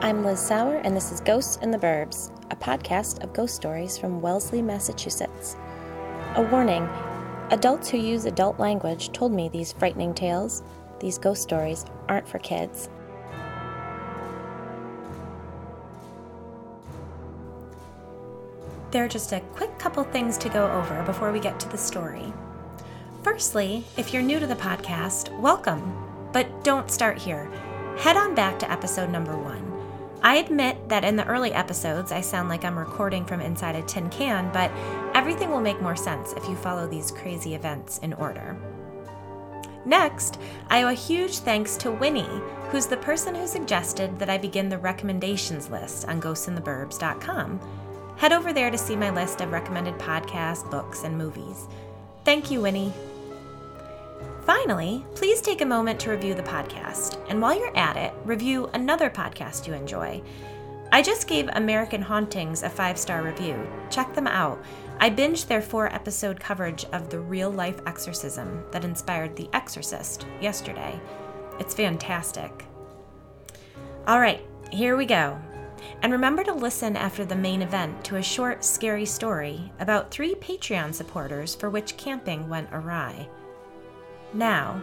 I'm Liz Sauer, and this is Ghosts in the Burbs, a podcast of ghost stories from Wellesley, Massachusetts. A warning adults who use adult language told me these frightening tales, these ghost stories, aren't for kids. There are just a quick couple things to go over before we get to the story. Firstly, if you're new to the podcast, welcome, but don't start here. Head on back to episode number one. I admit that in the early episodes, I sound like I'm recording from inside a tin can, but everything will make more sense if you follow these crazy events in order. Next, I owe a huge thanks to Winnie, who's the person who suggested that I begin the recommendations list on ghostintheburbs.com. Head over there to see my list of recommended podcasts, books, and movies. Thank you, Winnie. Finally, please take a moment to review the podcast. And while you're at it, review another podcast you enjoy. I just gave American Hauntings a five star review. Check them out. I binged their four episode coverage of the real life exorcism that inspired The Exorcist yesterday. It's fantastic. All right, here we go. And remember to listen after the main event to a short, scary story about three Patreon supporters for which camping went awry. Now,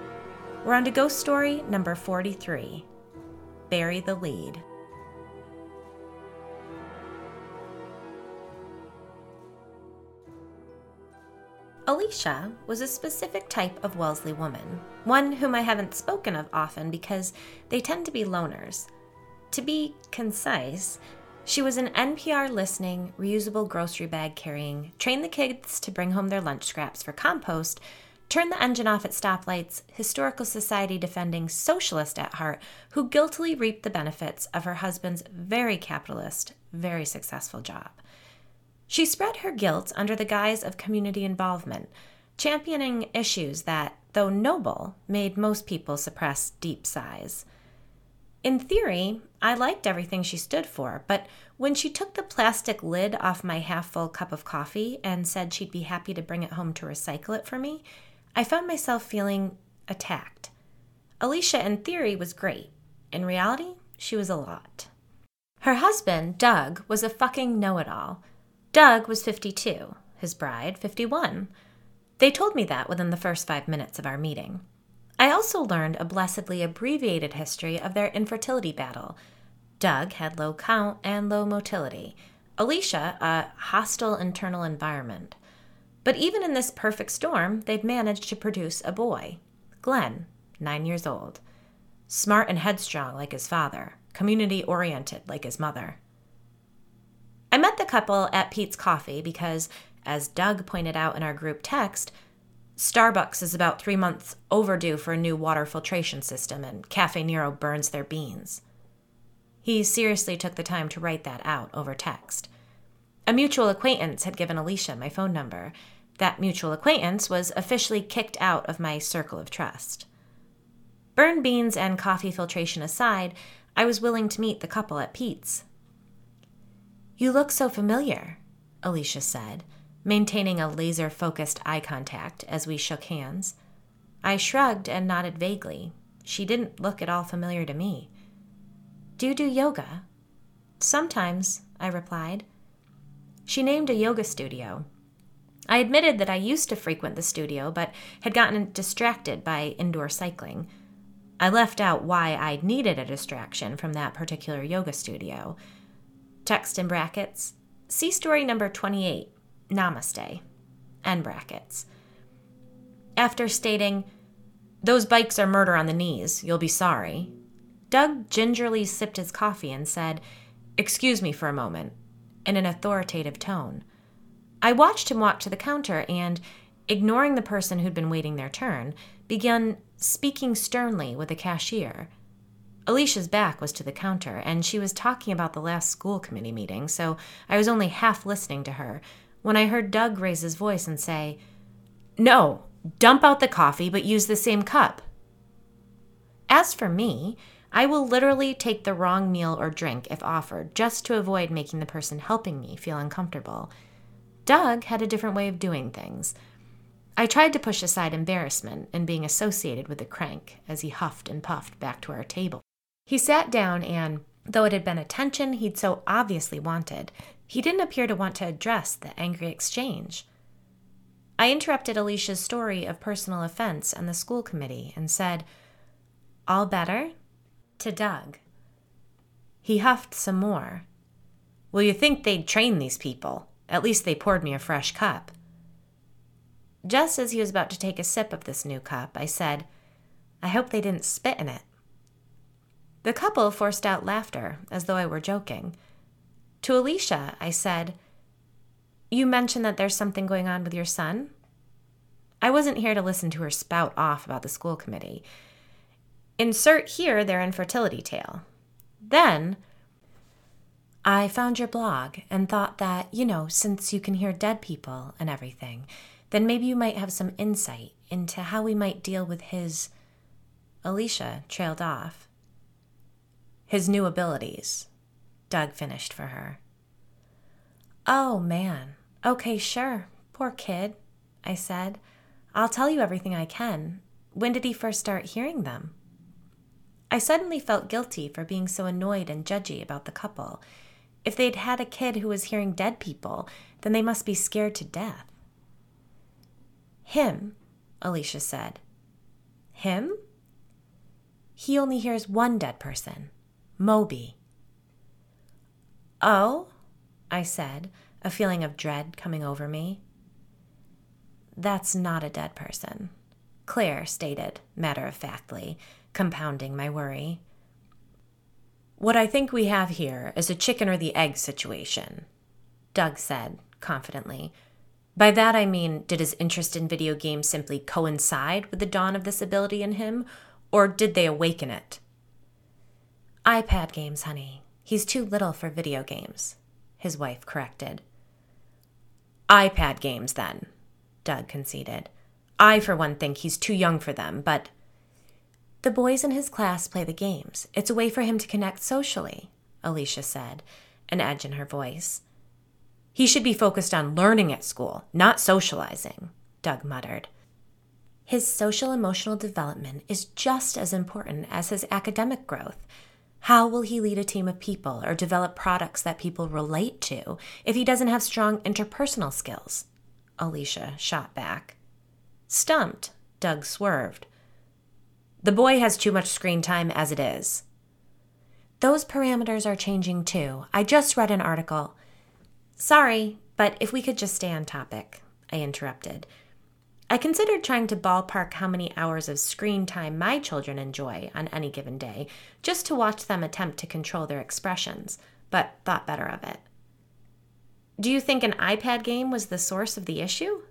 we're on to ghost story number 43 Bury the Lead. Alicia was a specific type of Wellesley woman, one whom I haven't spoken of often because they tend to be loners. To be concise, she was an NPR listening, reusable grocery bag carrying, train the kids to bring home their lunch scraps for compost, turn the engine off at stoplights, historical society defending socialist at heart who guiltily reaped the benefits of her husband's very capitalist, very successful job. She spread her guilt under the guise of community involvement, championing issues that, though noble, made most people suppress deep sighs. In theory, I liked everything she stood for, but when she took the plastic lid off my half full cup of coffee and said she'd be happy to bring it home to recycle it for me, I found myself feeling attacked. Alicia, in theory, was great. In reality, she was a lot. Her husband, Doug, was a fucking know it all. Doug was 52, his bride, 51. They told me that within the first five minutes of our meeting. I also learned a blessedly abbreviated history of their infertility battle. Doug had low count and low motility. Alicia, a hostile internal environment. But even in this perfect storm, they'd managed to produce a boy, Glenn, nine years old. Smart and headstrong like his father, community oriented like his mother. I met the couple at Peet's Coffee because, as Doug pointed out in our group text, Starbucks is about three months overdue for a new water filtration system, and Cafe Nero burns their beans. He seriously took the time to write that out over text. A mutual acquaintance had given Alicia my phone number. That mutual acquaintance was officially kicked out of my circle of trust. Burn beans and coffee filtration aside, I was willing to meet the couple at Peet's. You look so familiar, Alicia said maintaining a laser focused eye contact as we shook hands. I shrugged and nodded vaguely. She didn't look at all familiar to me. Do you do yoga? Sometimes, I replied. She named a yoga studio. I admitted that I used to frequent the studio, but had gotten distracted by indoor cycling. I left out why I needed a distraction from that particular yoga studio. Text in brackets. See story number 28 Namaste. End brackets. After stating, Those bikes are murder on the knees, you'll be sorry, Doug gingerly sipped his coffee and said, Excuse me for a moment, in an authoritative tone. I watched him walk to the counter and, ignoring the person who'd been waiting their turn, began speaking sternly with the cashier. Alicia's back was to the counter, and she was talking about the last school committee meeting, so I was only half listening to her when I heard Doug raise his voice and say, No, dump out the coffee, but use the same cup. As for me, I will literally take the wrong meal or drink if offered, just to avoid making the person helping me feel uncomfortable. Doug had a different way of doing things. I tried to push aside embarrassment in being associated with the crank as he huffed and puffed back to our table. He sat down and, Though it had been attention he'd so obviously wanted, he didn't appear to want to address the angry exchange. I interrupted Alicia's story of personal offense and the school committee and said, All better? to Doug. He huffed some more. Well, you think they'd train these people? At least they poured me a fresh cup. Just as he was about to take a sip of this new cup, I said, I hope they didn't spit in it. The couple forced out laughter, as though I were joking. To Alicia, I said, You mentioned that there's something going on with your son? I wasn't here to listen to her spout off about the school committee. Insert here their infertility tale. Then, I found your blog and thought that, you know, since you can hear dead people and everything, then maybe you might have some insight into how we might deal with his. Alicia trailed off. His new abilities, Doug finished for her. Oh, man. Okay, sure. Poor kid, I said. I'll tell you everything I can. When did he first start hearing them? I suddenly felt guilty for being so annoyed and judgy about the couple. If they'd had a kid who was hearing dead people, then they must be scared to death. Him, Alicia said. Him? He only hears one dead person Moby. Oh, I said, a feeling of dread coming over me. That's not a dead person, Claire stated matter of factly, compounding my worry. What I think we have here is a chicken or the egg situation, Doug said confidently. By that I mean, did his interest in video games simply coincide with the dawn of this ability in him, or did they awaken it? iPad games, honey. He's too little for video games, his wife corrected. iPad games, then, Doug conceded. I, for one, think he's too young for them, but. The boys in his class play the games. It's a way for him to connect socially, Alicia said, an edge in her voice. He should be focused on learning at school, not socializing, Doug muttered. His social emotional development is just as important as his academic growth. How will he lead a team of people or develop products that people relate to if he doesn't have strong interpersonal skills? Alicia shot back. Stumped, Doug swerved. The boy has too much screen time as it is. Those parameters are changing too. I just read an article. Sorry, but if we could just stay on topic, I interrupted. I considered trying to ballpark how many hours of screen time my children enjoy on any given day, just to watch them attempt to control their expressions, but thought better of it. Do you think an iPad game was the source of the issue?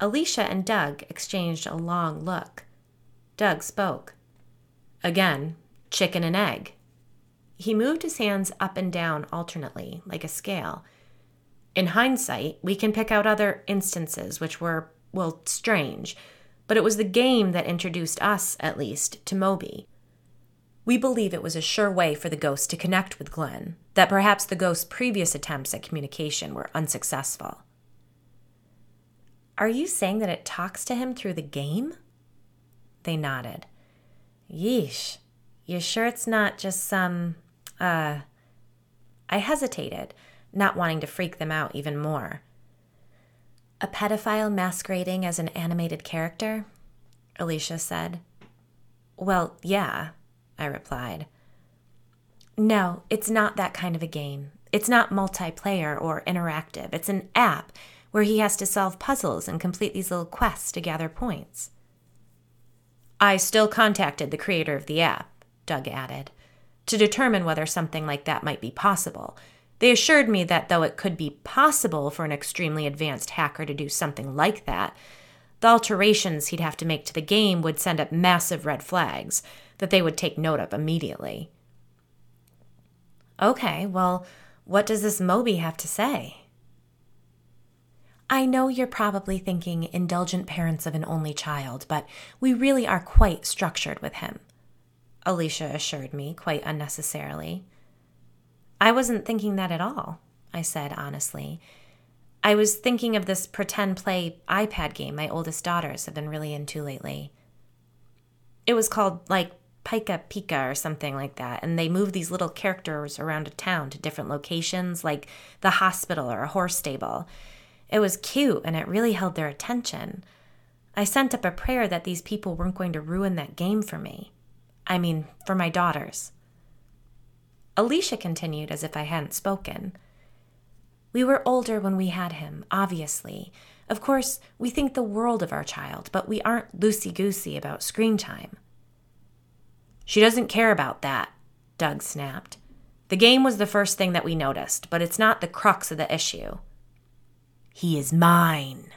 Alicia and Doug exchanged a long look. Doug spoke. Again, chicken and egg. He moved his hands up and down alternately, like a scale. In hindsight, we can pick out other instances which were, well, strange, but it was the game that introduced us, at least, to Moby. We believe it was a sure way for the ghost to connect with Glenn, that perhaps the ghost's previous attempts at communication were unsuccessful. Are you saying that it talks to him through the game? They nodded. Yeesh. You sure it's not just some uh, I hesitated, not wanting to freak them out even more. A pedophile masquerading as an animated character? Alicia said. Well, yeah, I replied. No, it's not that kind of a game. It's not multiplayer or interactive. It's an app where he has to solve puzzles and complete these little quests to gather points. I still contacted the creator of the app, Doug added to determine whether something like that might be possible. They assured me that though it could be possible for an extremely advanced hacker to do something like that, the alterations he'd have to make to the game would send up massive red flags that they would take note of immediately. Okay, well, what does this Moby have to say? I know you're probably thinking indulgent parents of an only child, but we really are quite structured with him. Alicia assured me, quite unnecessarily. I wasn't thinking that at all, I said honestly. I was thinking of this pretend play iPad game my oldest daughters have been really into lately. It was called, like, Pika Pika or something like that. And they move these little characters around a town to different locations, like the hospital or a horse stable. It was cute and it really held their attention. I sent up a prayer that these people weren't going to ruin that game for me. I mean, for my daughters. Alicia continued as if I hadn't spoken. We were older when we had him, obviously. Of course, we think the world of our child, but we aren't loosey goosey about screen time. She doesn't care about that, Doug snapped. The game was the first thing that we noticed, but it's not the crux of the issue. He is mine,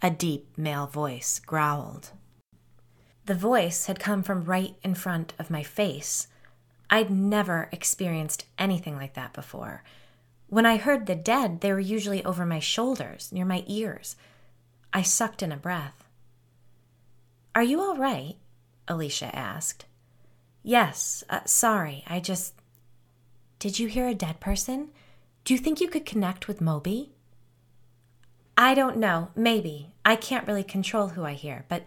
a deep male voice growled. The voice had come from right in front of my face. I'd never experienced anything like that before. When I heard the dead, they were usually over my shoulders, near my ears. I sucked in a breath. Are you all right? Alicia asked. Yes, uh, sorry, I just. Did you hear a dead person? Do you think you could connect with Moby? I don't know, maybe. I can't really control who I hear, but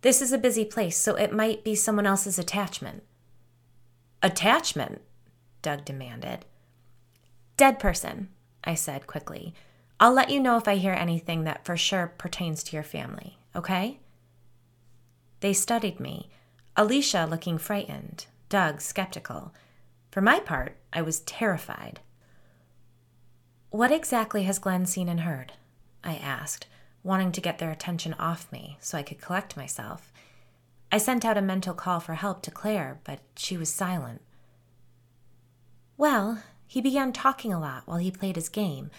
this is a busy place, so it might be someone else's attachment. Attachment? Doug demanded. Dead person, I said quickly. I'll let you know if I hear anything that for sure pertains to your family, okay? They studied me, Alicia looking frightened, Doug skeptical. For my part, I was terrified. What exactly has Glenn seen and heard? I asked, wanting to get their attention off me so I could collect myself. I sent out a mental call for help to Claire, but she was silent. Well, he began talking a lot while he played his game.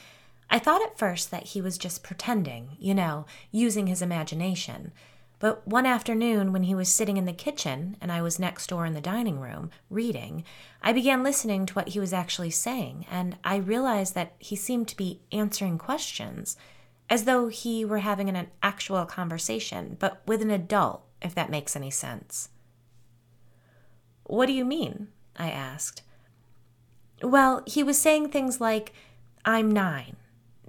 I thought at first that he was just pretending, you know, using his imagination. But one afternoon, when he was sitting in the kitchen and I was next door in the dining room, reading, I began listening to what he was actually saying, and I realized that he seemed to be answering questions, as though he were having an actual conversation, but with an adult, if that makes any sense. What do you mean? I asked. Well, he was saying things like, I'm nine.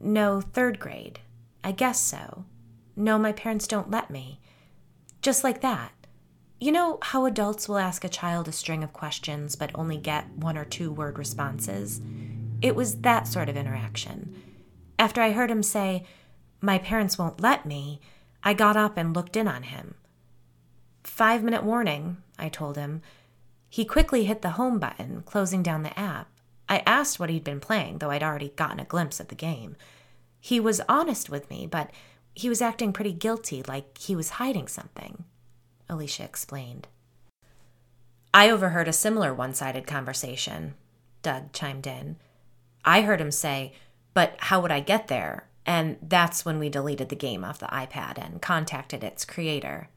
No, third grade. I guess so. No, my parents don't let me. Just like that. You know how adults will ask a child a string of questions but only get one or two word responses? It was that sort of interaction. After I heard him say, My parents won't let me, I got up and looked in on him. Five minute warning, I told him. He quickly hit the home button, closing down the app. I asked what he'd been playing, though I'd already gotten a glimpse of the game. He was honest with me, but he was acting pretty guilty, like he was hiding something, Alicia explained. I overheard a similar one sided conversation, Doug chimed in. I heard him say, But how would I get there? And that's when we deleted the game off the iPad and contacted its creator.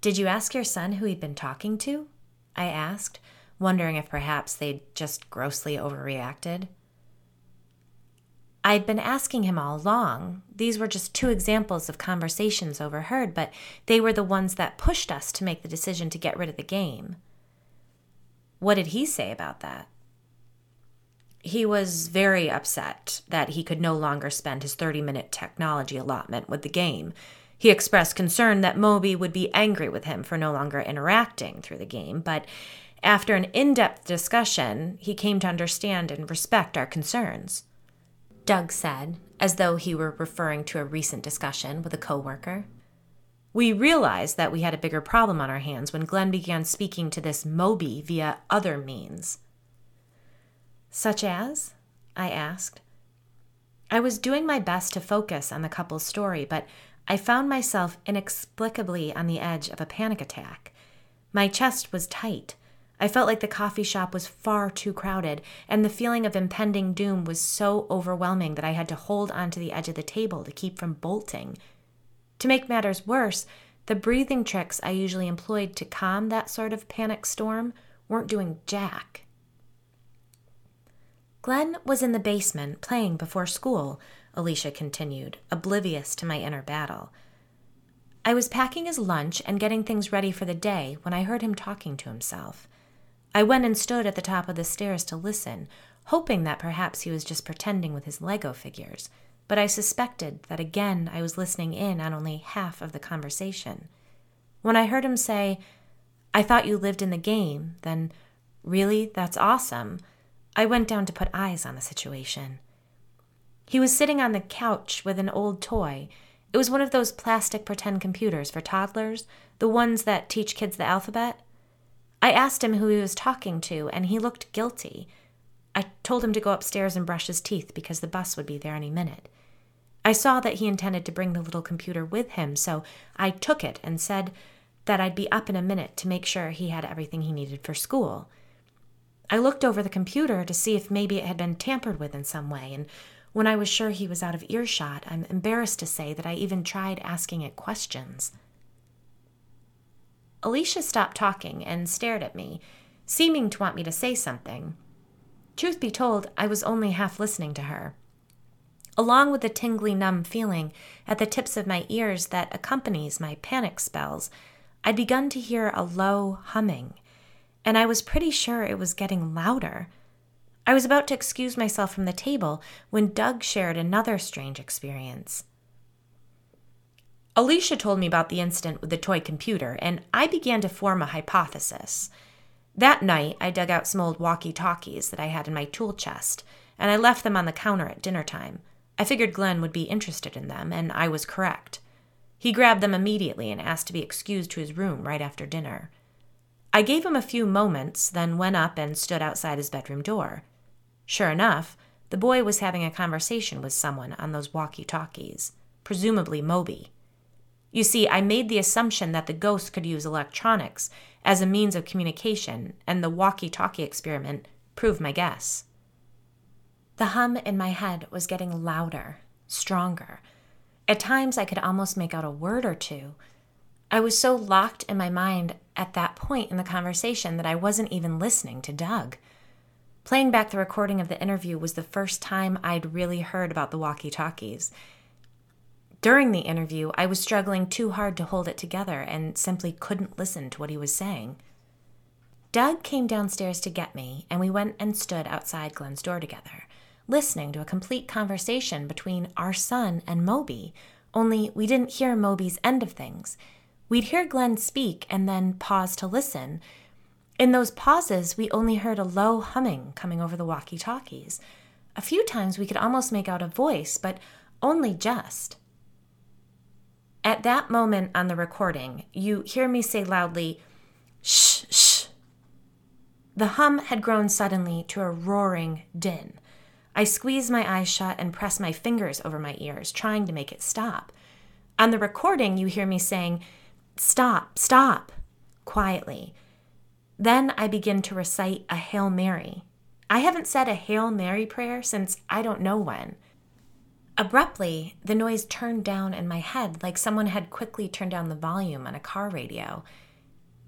Did you ask your son who he'd been talking to? I asked, wondering if perhaps they'd just grossly overreacted. I'd been asking him all along. These were just two examples of conversations overheard, but they were the ones that pushed us to make the decision to get rid of the game. What did he say about that? He was very upset that he could no longer spend his 30 minute technology allotment with the game. He expressed concern that Moby would be angry with him for no longer interacting through the game, but after an in depth discussion, he came to understand and respect our concerns. Doug said, as though he were referring to a recent discussion with a coworker. We realized that we had a bigger problem on our hands when Glenn began speaking to this Moby via other means. Such as? I asked. I was doing my best to focus on the couple's story, but I found myself inexplicably on the edge of a panic attack. My chest was tight. I felt like the coffee shop was far too crowded, and the feeling of impending doom was so overwhelming that I had to hold onto the edge of the table to keep from bolting. To make matters worse, the breathing tricks I usually employed to calm that sort of panic storm weren't doing jack. Glenn was in the basement playing before school, Alicia continued, oblivious to my inner battle. I was packing his lunch and getting things ready for the day when I heard him talking to himself. I went and stood at the top of the stairs to listen, hoping that perhaps he was just pretending with his Lego figures, but I suspected that again I was listening in on only half of the conversation. When I heard him say, I thought you lived in the game. Then, really? That's awesome. I went down to put eyes on the situation. He was sitting on the couch with an old toy. It was one of those plastic pretend computers for toddlers, the ones that teach kids the alphabet. I asked him who he was talking to, and he looked guilty. I told him to go upstairs and brush his teeth because the bus would be there any minute. I saw that he intended to bring the little computer with him, so I took it and said that I'd be up in a minute to make sure he had everything he needed for school. I looked over the computer to see if maybe it had been tampered with in some way, and when I was sure he was out of earshot, I'm embarrassed to say that I even tried asking it questions. Alicia stopped talking and stared at me, seeming to want me to say something. Truth be told, I was only half listening to her. Along with the tingly, numb feeling at the tips of my ears that accompanies my panic spells, I'd begun to hear a low humming and I was pretty sure it was getting louder. I was about to excuse myself from the table when Doug shared another strange experience. Alicia told me about the incident with the toy computer, and I began to form a hypothesis. That night, I dug out some old walkie talkies that I had in my tool chest, and I left them on the counter at dinner time. I figured Glenn would be interested in them, and I was correct. He grabbed them immediately and asked to be excused to his room right after dinner. I gave him a few moments, then went up and stood outside his bedroom door. Sure enough, the boy was having a conversation with someone on those walkie talkies, presumably Moby. You see, I made the assumption that the ghost could use electronics as a means of communication, and the walkie talkie experiment proved my guess. The hum in my head was getting louder, stronger. At times, I could almost make out a word or two, I was so locked in my mind at that point in the conversation that I wasn't even listening to Doug. Playing back the recording of the interview was the first time I'd really heard about the walkie talkies. During the interview, I was struggling too hard to hold it together and simply couldn't listen to what he was saying. Doug came downstairs to get me, and we went and stood outside Glenn's door together, listening to a complete conversation between our son and Moby, only we didn't hear Moby's end of things. We'd hear Glenn speak and then pause to listen. In those pauses, we only heard a low humming coming over the walkie talkies. A few times we could almost make out a voice, but only just. At that moment on the recording, you hear me say loudly, shh, shh. The hum had grown suddenly to a roaring din. I squeezed my eyes shut and pressed my fingers over my ears, trying to make it stop. On the recording, you hear me saying, Stop, stop, quietly. Then I begin to recite a Hail Mary. I haven't said a Hail Mary prayer since I don't know when. Abruptly, the noise turned down in my head like someone had quickly turned down the volume on a car radio.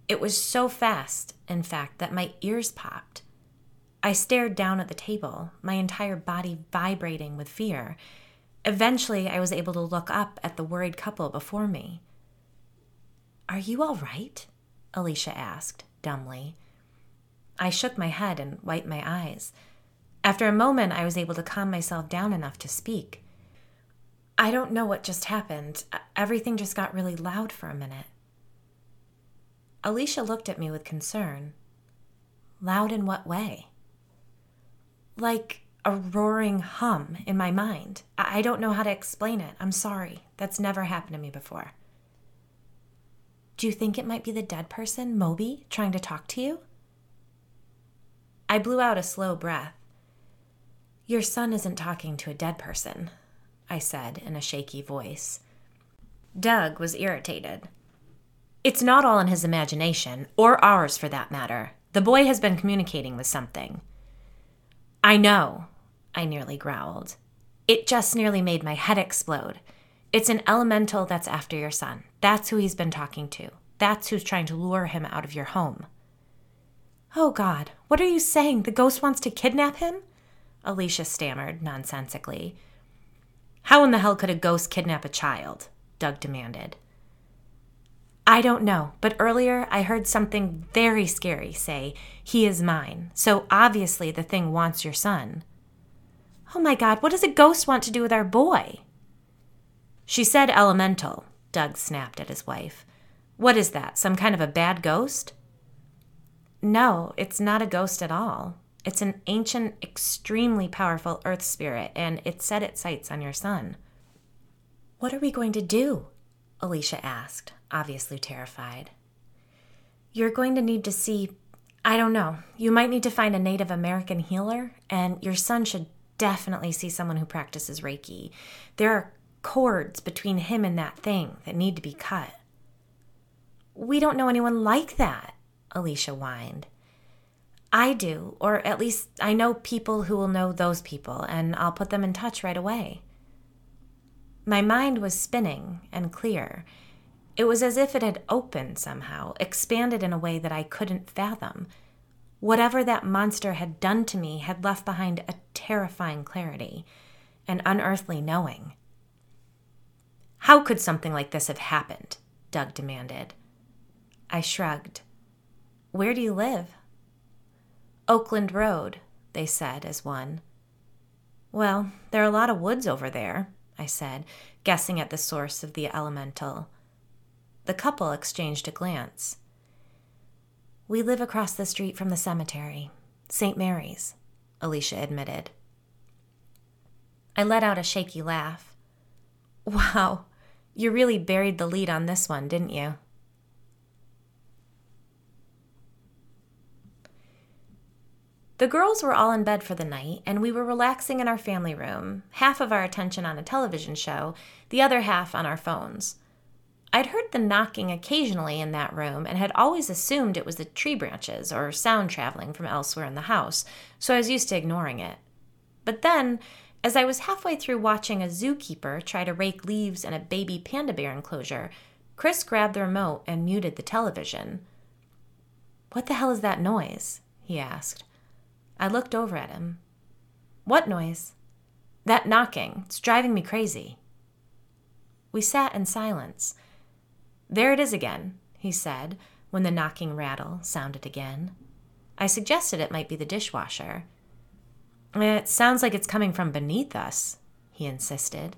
It was so fast, in fact, that my ears popped. I stared down at the table, my entire body vibrating with fear. Eventually, I was able to look up at the worried couple before me. Are you all right? Alicia asked, dumbly. I shook my head and wiped my eyes. After a moment, I was able to calm myself down enough to speak. I don't know what just happened. Everything just got really loud for a minute. Alicia looked at me with concern. Loud in what way? Like a roaring hum in my mind. I don't know how to explain it. I'm sorry. That's never happened to me before. Do you think it might be the dead person, Moby, trying to talk to you? I blew out a slow breath. Your son isn't talking to a dead person, I said in a shaky voice. Doug was irritated. It's not all in his imagination, or ours for that matter. The boy has been communicating with something. I know, I nearly growled. It just nearly made my head explode. It's an elemental that's after your son. That's who he's been talking to. That's who's trying to lure him out of your home. Oh, God, what are you saying? The ghost wants to kidnap him? Alicia stammered nonsensically. How in the hell could a ghost kidnap a child? Doug demanded. I don't know, but earlier I heard something very scary say, He is mine. So obviously the thing wants your son. Oh my God, what does a ghost want to do with our boy? She said elemental, Doug snapped at his wife. What is that, some kind of a bad ghost? No, it's not a ghost at all. It's an ancient, extremely powerful earth spirit, and it set its sights on your son. What are we going to do? Alicia asked, obviously terrified. You're going to need to see, I don't know, you might need to find a Native American healer, and your son should definitely see someone who practices Reiki. There are cords between him and that thing that need to be cut. We don't know anyone like that, Alicia whined. I do, or at least I know people who will know those people, and I'll put them in touch right away. My mind was spinning and clear. It was as if it had opened somehow, expanded in a way that I couldn't fathom. Whatever that monster had done to me had left behind a terrifying clarity, an unearthly knowing. How could something like this have happened? Doug demanded. I shrugged. Where do you live? Oakland Road, they said as one. Well, there are a lot of woods over there, I said, guessing at the source of the elemental. The couple exchanged a glance. We live across the street from the cemetery, St. Mary's, Alicia admitted. I let out a shaky laugh. Wow, you really buried the lead on this one, didn't you? The girls were all in bed for the night, and we were relaxing in our family room, half of our attention on a television show, the other half on our phones. I'd heard the knocking occasionally in that room and had always assumed it was the tree branches or sound traveling from elsewhere in the house, so I was used to ignoring it. But then, as I was halfway through watching a zookeeper try to rake leaves in a baby panda bear enclosure, Chris grabbed the remote and muted the television. What the hell is that noise? he asked. I looked over at him. What noise? That knocking. It's driving me crazy. We sat in silence. There it is again, he said, when the knocking rattle sounded again. I suggested it might be the dishwasher. Eh, it sounds like it's coming from beneath us, he insisted.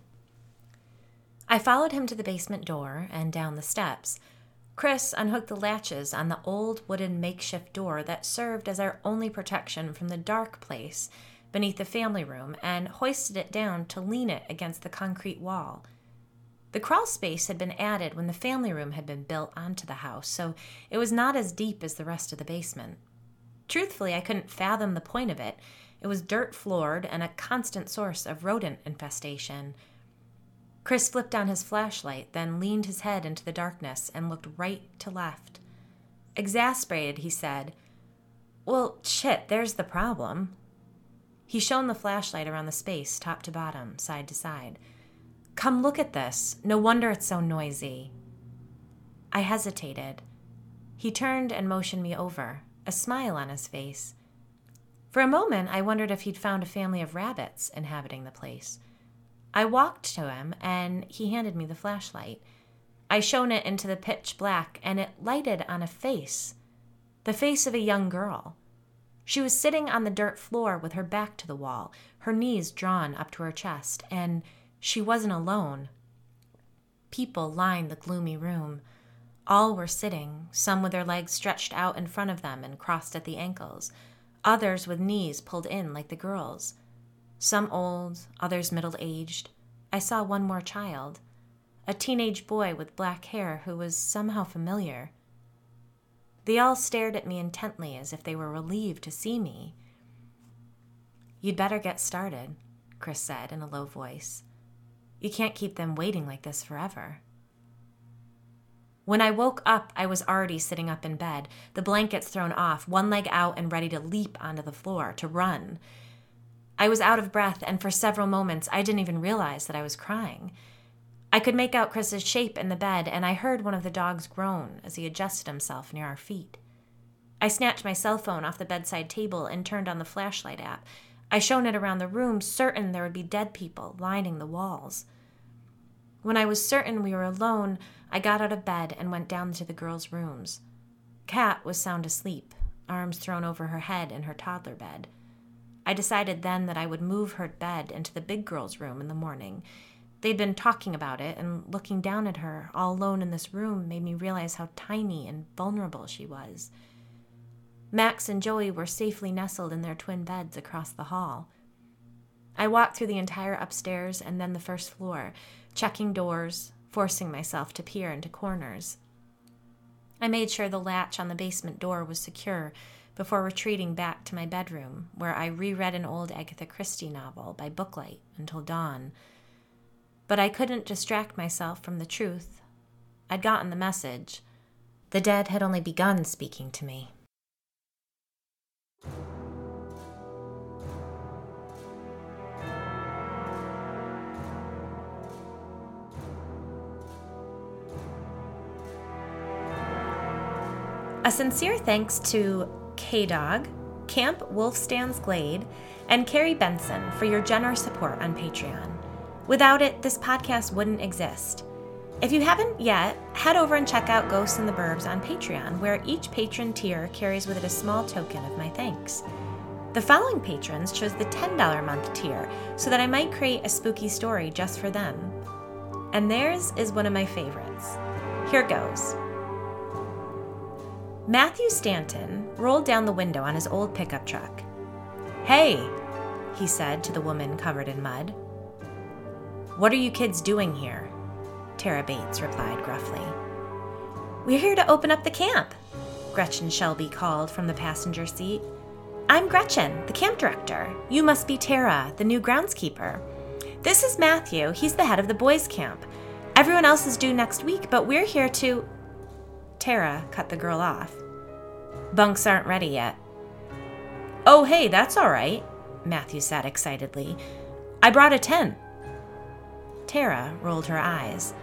I followed him to the basement door and down the steps. Chris unhooked the latches on the old wooden makeshift door that served as our only protection from the dark place beneath the family room and hoisted it down to lean it against the concrete wall. The crawl space had been added when the family room had been built onto the house, so it was not as deep as the rest of the basement. Truthfully, I couldn't fathom the point of it. It was dirt floored and a constant source of rodent infestation. Chris flipped on his flashlight, then leaned his head into the darkness and looked right to left. Exasperated, he said, Well, shit, there's the problem. He shone the flashlight around the space, top to bottom, side to side. Come look at this. No wonder it's so noisy. I hesitated. He turned and motioned me over, a smile on his face. For a moment, I wondered if he'd found a family of rabbits inhabiting the place. I walked to him and he handed me the flashlight. I shone it into the pitch black and it lighted on a face the face of a young girl. She was sitting on the dirt floor with her back to the wall, her knees drawn up to her chest, and she wasn't alone. People lined the gloomy room. All were sitting, some with their legs stretched out in front of them and crossed at the ankles, others with knees pulled in like the girls. Some old, others middle aged. I saw one more child, a teenage boy with black hair who was somehow familiar. They all stared at me intently as if they were relieved to see me. You'd better get started, Chris said in a low voice. You can't keep them waiting like this forever. When I woke up, I was already sitting up in bed, the blankets thrown off, one leg out and ready to leap onto the floor, to run. I was out of breath, and for several moments I didn't even realize that I was crying. I could make out Chris's shape in the bed, and I heard one of the dogs groan as he adjusted himself near our feet. I snatched my cell phone off the bedside table and turned on the flashlight app. I shone it around the room, certain there would be dead people lining the walls. When I was certain we were alone, I got out of bed and went down to the girls' rooms. Kat was sound asleep, arms thrown over her head in her toddler bed. I decided then that I would move her bed into the big girl's room in the morning. They'd been talking about it, and looking down at her, all alone in this room, made me realize how tiny and vulnerable she was. Max and Joey were safely nestled in their twin beds across the hall. I walked through the entire upstairs and then the first floor, checking doors, forcing myself to peer into corners. I made sure the latch on the basement door was secure before retreating back to my bedroom, where I reread an old Agatha Christie novel by booklight until dawn. But I couldn't distract myself from the truth. I'd gotten the message. The dead had only begun speaking to me. A sincere thanks to K Dog, Camp Wolfstan's Glade, and Carrie Benson for your generous support on Patreon. Without it, this podcast wouldn't exist. If you haven't yet, head over and check out Ghosts in the Burbs on Patreon, where each patron tier carries with it a small token of my thanks. The following patrons chose the $10 a month tier so that I might create a spooky story just for them. And theirs is one of my favorites. Here goes. Matthew Stanton rolled down the window on his old pickup truck. Hey, he said to the woman covered in mud. What are you kids doing here? Tara Bates replied gruffly. We're here to open up the camp, Gretchen Shelby called from the passenger seat. I'm Gretchen, the camp director. You must be Tara, the new groundskeeper. This is Matthew. He's the head of the boys' camp. Everyone else is due next week, but we're here to. Tara cut the girl off. Bunks aren't ready yet. Oh, hey, that's all right, Matthew said excitedly. I brought a tent. Tara rolled her eyes.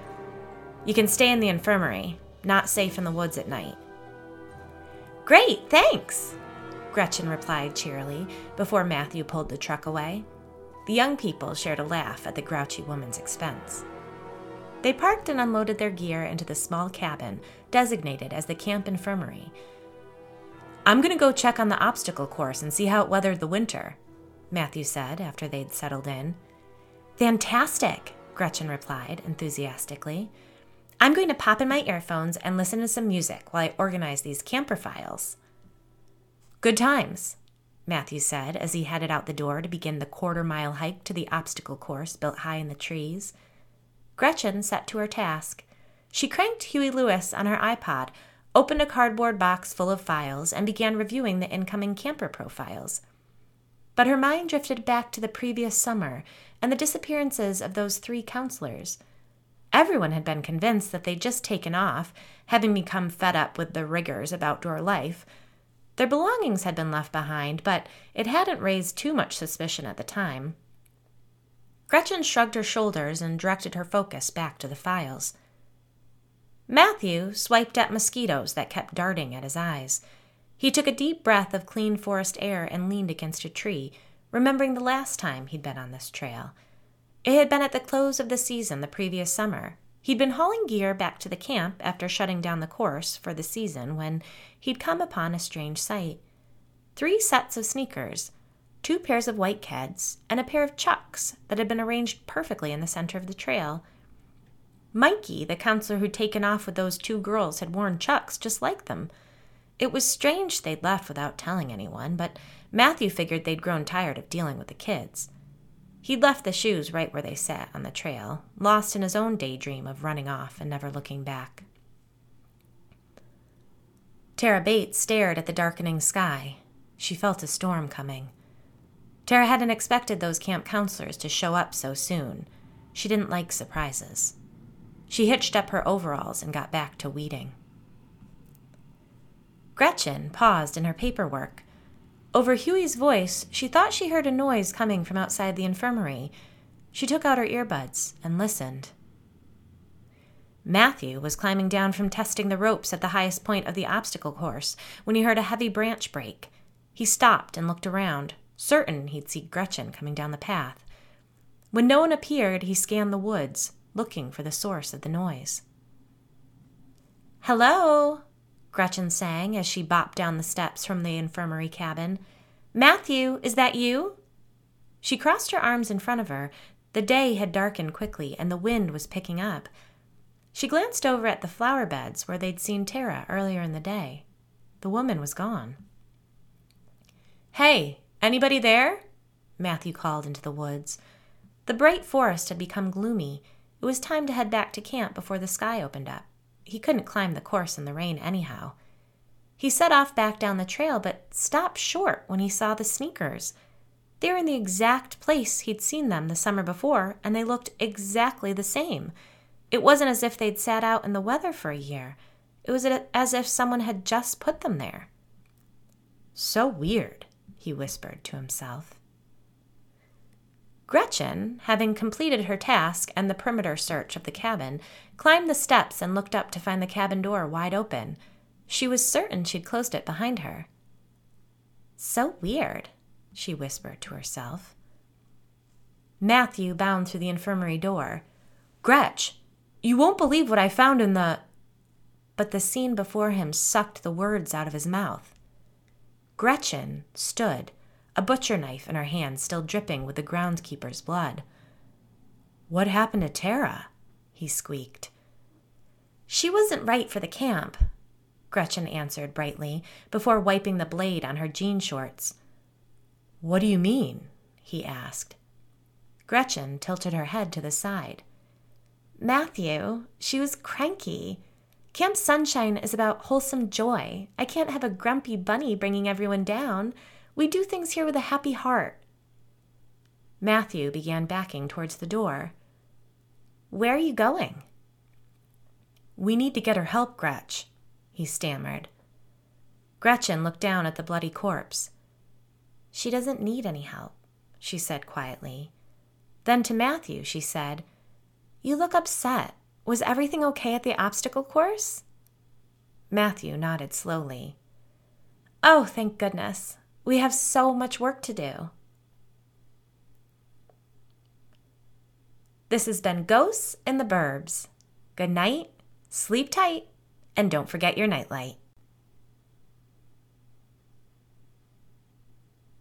You can stay in the infirmary, not safe in the woods at night. Great, thanks, Gretchen replied cheerily before Matthew pulled the truck away. The young people shared a laugh at the grouchy woman's expense. They parked and unloaded their gear into the small cabin designated as the camp infirmary. I'm going to go check on the obstacle course and see how it weathered the winter, Matthew said after they'd settled in. Fantastic, Gretchen replied enthusiastically. I'm going to pop in my earphones and listen to some music while I organize these camper files. Good times, Matthew said as he headed out the door to begin the quarter mile hike to the obstacle course built high in the trees. Gretchen set to her task. She cranked Huey Lewis on her iPod, opened a cardboard box full of files, and began reviewing the incoming camper profiles. But her mind drifted back to the previous summer and the disappearances of those three counselors. Everyone had been convinced that they'd just taken off, having become fed up with the rigors of outdoor life. Their belongings had been left behind, but it hadn't raised too much suspicion at the time. Gretchen shrugged her shoulders and directed her focus back to the files. Matthew swiped at mosquitoes that kept darting at his eyes. He took a deep breath of clean forest air and leaned against a tree, remembering the last time he'd been on this trail. It had been at the close of the season the previous summer. He'd been hauling gear back to the camp after shutting down the course for the season when he'd come upon a strange sight. Three sets of sneakers, two pairs of white Keds, and a pair of chucks that had been arranged perfectly in the center of the trail. Mikey, the counselor who'd taken off with those two girls, had worn chucks just like them. It was strange they'd left without telling anyone, but Matthew figured they'd grown tired of dealing with the kids. He'd left the shoes right where they sat on the trail, lost in his own daydream of running off and never looking back. Tara Bates stared at the darkening sky. She felt a storm coming. Tara hadn't expected those camp counselors to show up so soon. She didn't like surprises. She hitched up her overalls and got back to weeding. Gretchen paused in her paperwork. Over Huey's voice, she thought she heard a noise coming from outside the infirmary. She took out her earbuds and listened. Matthew was climbing down from testing the ropes at the highest point of the obstacle course when he heard a heavy branch break. He stopped and looked around, certain he'd see Gretchen coming down the path. When no one appeared, he scanned the woods, looking for the source of the noise. Hello, Gretchen sang as she bopped down the steps from the infirmary cabin. Matthew, is that you? She crossed her arms in front of her. The day had darkened quickly, and the wind was picking up. She glanced over at the flower beds where they'd seen Tara earlier in the day. The woman was gone. Hey, anybody there? Matthew called into the woods. The bright forest had become gloomy. It was time to head back to camp before the sky opened up. He couldn't climb the course in the rain anyhow. He set off back down the trail, but stopped short when he saw the sneakers. They were in the exact place he'd seen them the summer before, and they looked exactly the same. It wasn't as if they'd sat out in the weather for a year. It was as if someone had just put them there. So weird, he whispered to himself. Gretchen, having completed her task and the perimeter search of the cabin, climbed the steps and looked up to find the cabin door wide open. She was certain she'd closed it behind her. So weird, she whispered to herself. Matthew bounded through the infirmary door. Gretch, you won't believe what I found in the. But the scene before him sucked the words out of his mouth. Gretchen stood, a butcher knife in her hand still dripping with the groundskeeper's blood. What happened to Tara? he squeaked. She wasn't right for the camp, Gretchen answered brightly, before wiping the blade on her jean shorts. What do you mean? he asked. Gretchen tilted her head to the side. Matthew, she was cranky. Camp Sunshine is about wholesome joy. I can't have a grumpy bunny bringing everyone down. We do things here with a happy heart. Matthew began backing towards the door. Where are you going? We need to get her help, Gretch, he stammered. Gretchen looked down at the bloody corpse. She doesn't need any help, she said quietly. Then to Matthew, she said, You look upset. Was everything okay at the obstacle course? Matthew nodded slowly. Oh, thank goodness. We have so much work to do. This has been Ghosts in the Burbs. Good night, sleep tight, and don't forget your nightlight.